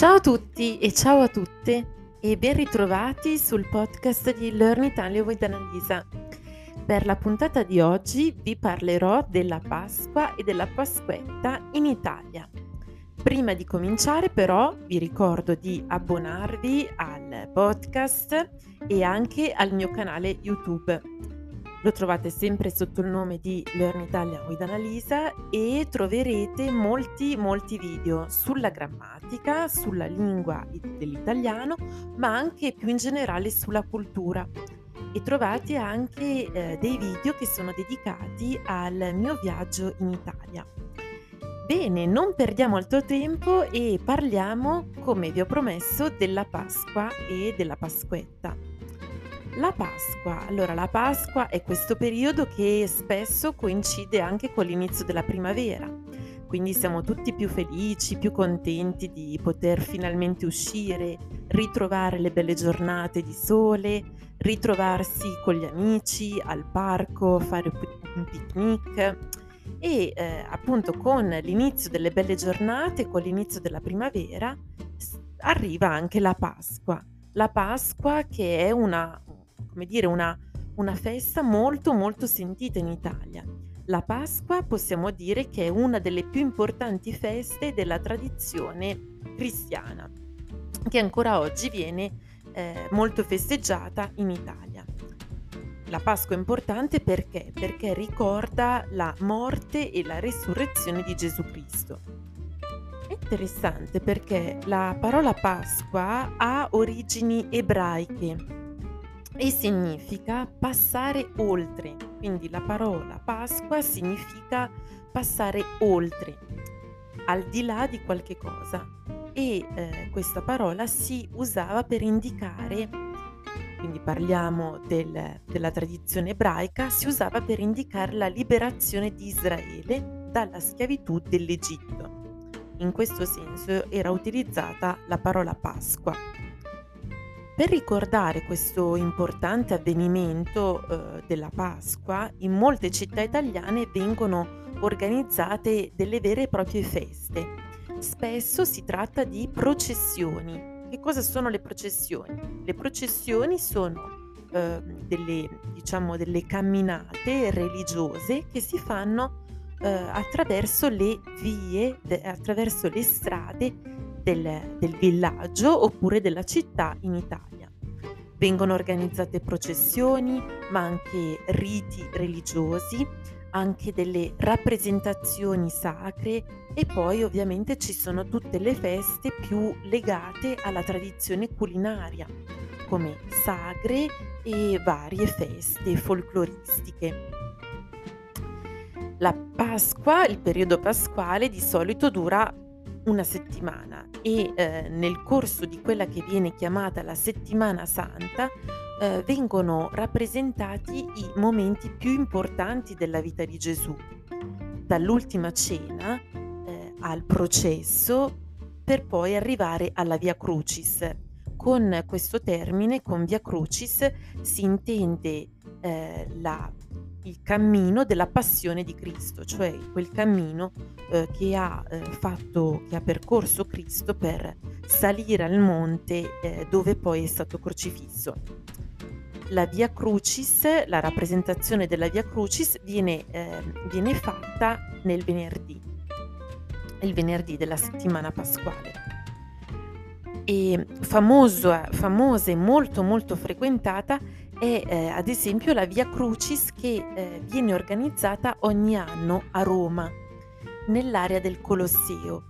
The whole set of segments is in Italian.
Ciao a tutti e ciao a tutte e ben ritrovati sul podcast di Learn Italia with Annalisa. Per la puntata di oggi vi parlerò della Pasqua e della Pasquetta in Italia. Prima di cominciare però vi ricordo di abbonarvi al podcast e anche al mio canale YouTube lo trovate sempre sotto il nome di Learn Italia with Annalisa e troverete molti molti video sulla grammatica, sulla lingua dell'italiano, ma anche più in generale sulla cultura. E trovate anche eh, dei video che sono dedicati al mio viaggio in Italia. Bene, non perdiamo altro tempo e parliamo, come vi ho promesso, della Pasqua e della Pasquetta. La Pasqua. Allora, la Pasqua è questo periodo che spesso coincide anche con l'inizio della primavera, quindi siamo tutti più felici, più contenti di poter finalmente uscire, ritrovare le belle giornate di sole, ritrovarsi con gli amici al parco, fare un picnic e eh, appunto con l'inizio delle belle giornate, con l'inizio della primavera, arriva anche la Pasqua. La Pasqua che è una, come dire, una, una festa molto molto sentita in Italia. La Pasqua possiamo dire che è una delle più importanti feste della tradizione cristiana, che ancora oggi viene eh, molto festeggiata in Italia. La Pasqua è importante perché? Perché ricorda la morte e la resurrezione di Gesù Cristo. È interessante perché la parola Pasqua ha origini ebraiche e significa passare oltre. Quindi la parola Pasqua significa passare oltre, al di là di qualche cosa. E eh, questa parola si usava per indicare, quindi parliamo del, della tradizione ebraica, si usava per indicare la liberazione di Israele dalla schiavitù dell'Egitto. In questo senso era utilizzata la parola Pasqua. Per ricordare questo importante avvenimento eh, della Pasqua, in molte città italiane vengono organizzate delle vere e proprie feste. Spesso si tratta di processioni. Che cosa sono le processioni? Le processioni sono eh, delle, diciamo, delle camminate religiose che si fanno eh, attraverso le vie, attraverso le strade del, del villaggio oppure della città in Italia. Vengono organizzate processioni, ma anche riti religiosi, anche delle rappresentazioni sacre e poi ovviamente ci sono tutte le feste più legate alla tradizione culinaria, come sagre e varie feste folcloristiche. La Pasqua, il periodo pasquale, di solito dura una settimana e eh, nel corso di quella che viene chiamata la settimana santa eh, vengono rappresentati i momenti più importanti della vita di Gesù, dall'ultima cena eh, al processo per poi arrivare alla Via Crucis. Con questo termine, con Via Crucis, si intende eh, la il cammino della passione di Cristo, cioè quel cammino eh, che, ha, eh, fatto, che ha percorso Cristo per salire al monte eh, dove poi è stato crocifisso. La Via Crucis, la rappresentazione della Via Crucis viene, ehm, viene fatta nel venerdì, il venerdì della settimana pasquale e famoso, famosa e molto molto frequentata è eh, ad esempio la Via Crucis che eh, viene organizzata ogni anno a Roma, nell'area del Colosseo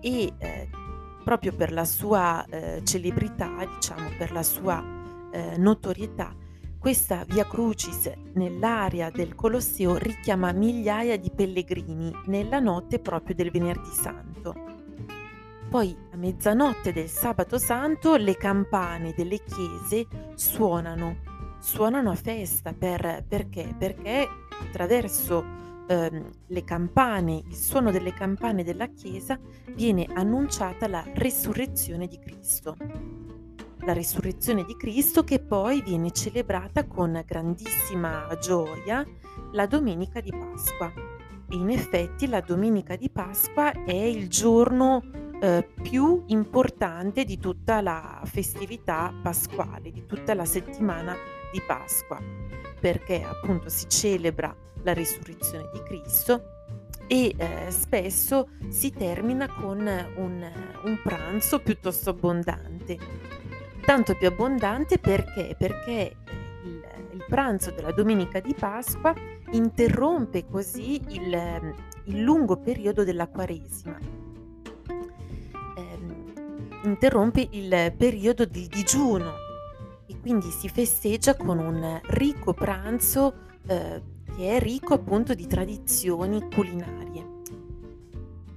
e eh, proprio per la sua eh, celebrità, diciamo per la sua eh, notorietà, questa Via Crucis nell'area del Colosseo richiama migliaia di pellegrini nella notte proprio del venerdì santo. Poi a mezzanotte del sabato santo le campane delle chiese suonano suonano a festa per, perché? Perché attraverso ehm, le campane, il suono delle campane della chiesa, viene annunciata la risurrezione di Cristo. La risurrezione di Cristo che poi viene celebrata con grandissima gioia la domenica di Pasqua. E in effetti la domenica di Pasqua è il giorno eh, più importante di tutta la festività pasquale, di tutta la settimana di Pasqua, perché appunto si celebra la risurrezione di Cristo e eh, spesso si termina con un, un pranzo piuttosto abbondante. Tanto più abbondante perché? Perché il, il pranzo della domenica di Pasqua interrompe così il, il lungo periodo della Quaresima. Eh, interrompe il periodo di digiuno quindi si festeggia con un ricco pranzo eh, che è ricco appunto di tradizioni culinarie.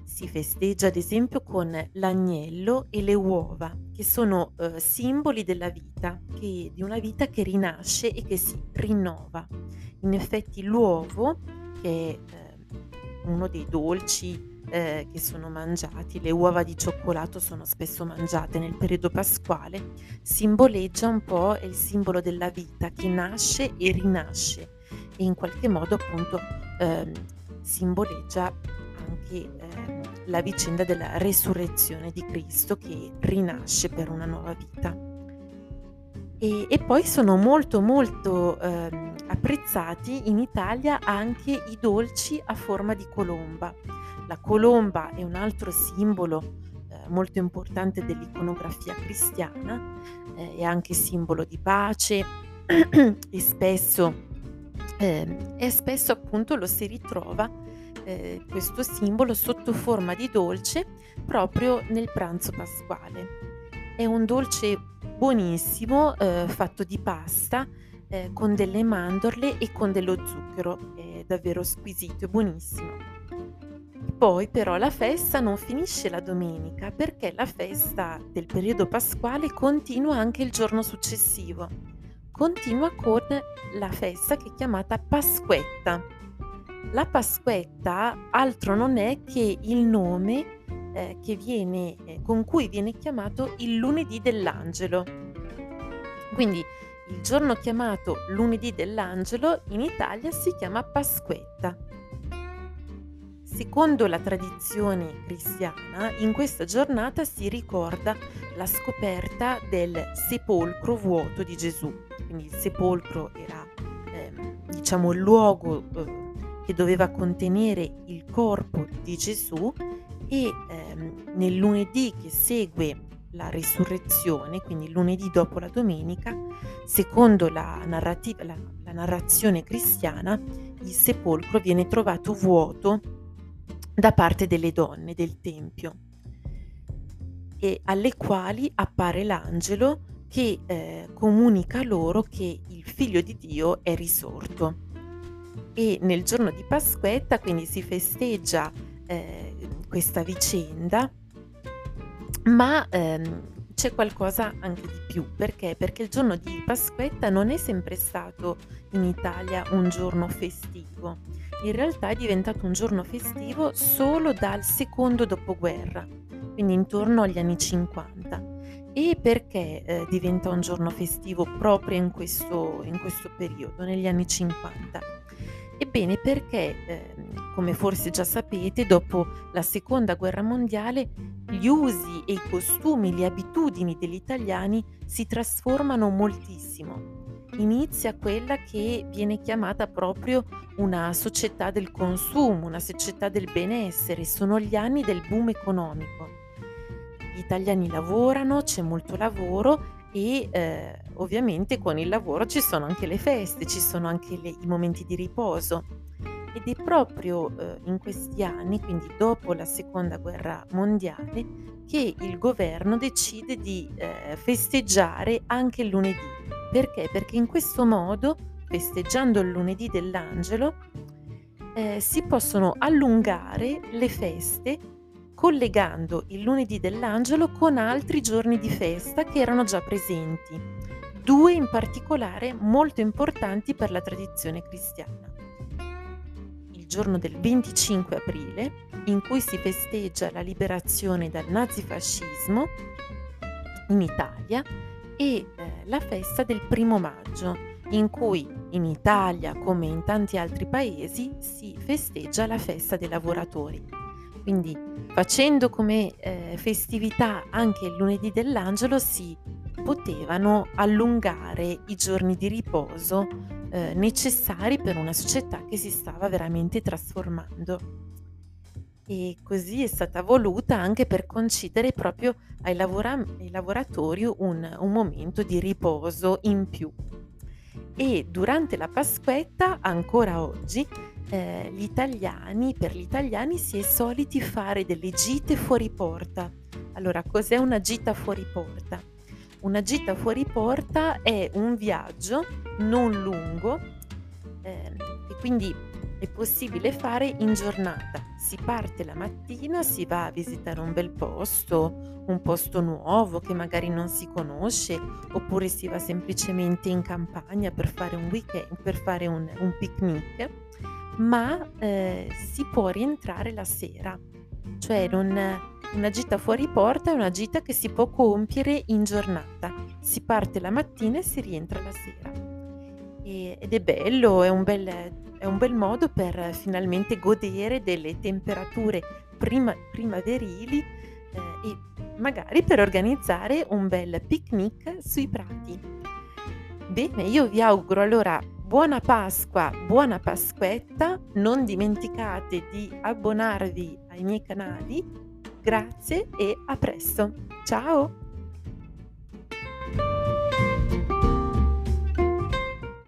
Si festeggia ad esempio con l'agnello e le uova, che sono eh, simboli della vita, che, di una vita che rinasce e che si rinnova. In effetti l'uovo, che è eh, uno dei dolci eh, che sono mangiati, le uova di cioccolato sono spesso mangiate nel periodo pasquale, simboleggia un po' il simbolo della vita che nasce e rinasce e in qualche modo appunto ehm, simboleggia anche ehm, la vicenda della resurrezione di Cristo che rinasce per una nuova vita. E, e poi sono molto molto ehm, apprezzati in Italia anche i dolci a forma di colomba. La colomba è un altro simbolo eh, molto importante dell'iconografia cristiana, eh, è anche simbolo di pace e spesso eh, e spesso appunto lo si ritrova eh, questo simbolo sotto forma di dolce proprio nel pranzo pasquale. È un dolce buonissimo eh, fatto di pasta eh, con delle mandorle e con dello zucchero, è davvero squisito e buonissimo. Poi però la festa non finisce la domenica perché la festa del periodo pasquale continua anche il giorno successivo continua con la festa che è chiamata Pasquetta. La Pasquetta altro non è che il nome eh, che viene, eh, con cui viene chiamato il lunedì dell'angelo. Quindi il giorno chiamato lunedì dell'angelo in Italia si chiama Pasquetta. Secondo la tradizione cristiana, in questa giornata si ricorda la scoperta del sepolcro vuoto di Gesù. Quindi il sepolcro era ehm, diciamo il luogo eh, che doveva contenere il corpo di Gesù e ehm, nel lunedì che segue la risurrezione, quindi lunedì dopo la domenica, secondo la, narrativa, la, la narrazione cristiana, il sepolcro viene trovato vuoto da parte delle donne del Tempio e alle quali appare l'angelo che eh, comunica loro che il figlio di Dio è risorto. E nel giorno di Pasquetta quindi si festeggia eh, questa vicenda, ma ehm, c'è qualcosa anche di più. Perché? Perché il giorno di Pasquetta non è sempre stato in Italia un giorno festivo in realtà è diventato un giorno festivo solo dal secondo dopoguerra, quindi intorno agli anni 50. E perché eh, diventa un giorno festivo proprio in questo, in questo periodo, negli anni 50? Ebbene perché, eh, come forse già sapete, dopo la seconda guerra mondiale gli usi e i costumi, le abitudini degli italiani si trasformano moltissimo inizia quella che viene chiamata proprio una società del consumo, una società del benessere, sono gli anni del boom economico. Gli italiani lavorano, c'è molto lavoro e eh, ovviamente con il lavoro ci sono anche le feste, ci sono anche le, i momenti di riposo. Ed è proprio eh, in questi anni, quindi dopo la seconda guerra mondiale, che il governo decide di eh, festeggiare anche il lunedì perché? Perché in questo modo, festeggiando il lunedì dell'angelo, eh, si possono allungare le feste collegando il lunedì dell'angelo con altri giorni di festa che erano già presenti, due in particolare molto importanti per la tradizione cristiana. Giorno del 25 aprile, in cui si festeggia la liberazione dal nazifascismo in Italia, e eh, la festa del primo maggio, in cui in Italia come in tanti altri paesi si festeggia la festa dei lavoratori. Quindi facendo come eh, festività anche il lunedì dell'angelo si potevano allungare i giorni di riposo eh, necessari per una società che si stava veramente trasformando. E così è stata voluta anche per concedere proprio ai, lavora- ai lavoratori un, un momento di riposo in più. E durante la Pasquetta, ancora oggi, eh, gli italiani, per gli italiani si è soliti fare delle gite fuori porta. Allora, cos'è una gita fuori porta? Una gita fuori porta è un viaggio non lungo eh, e quindi è possibile fare in giornata. Si parte la mattina, si va a visitare un bel posto, un posto nuovo che magari non si conosce, oppure si va semplicemente in campagna per fare un weekend, per fare un, un picnic, ma eh, si può rientrare la sera. Cioè non, una gita fuori porta è una gita che si può compiere in giornata. Si parte la mattina e si rientra la sera. E, ed è bello, è un bel, è un bel, modo per finalmente godere delle temperature prima, primaverili eh, e magari per organizzare un bel picnic sui prati. Bene, io vi auguro allora buona Pasqua, buona Pasquetta, non dimenticate di abbonarvi ai miei canali Grazie e a presto. Ciao!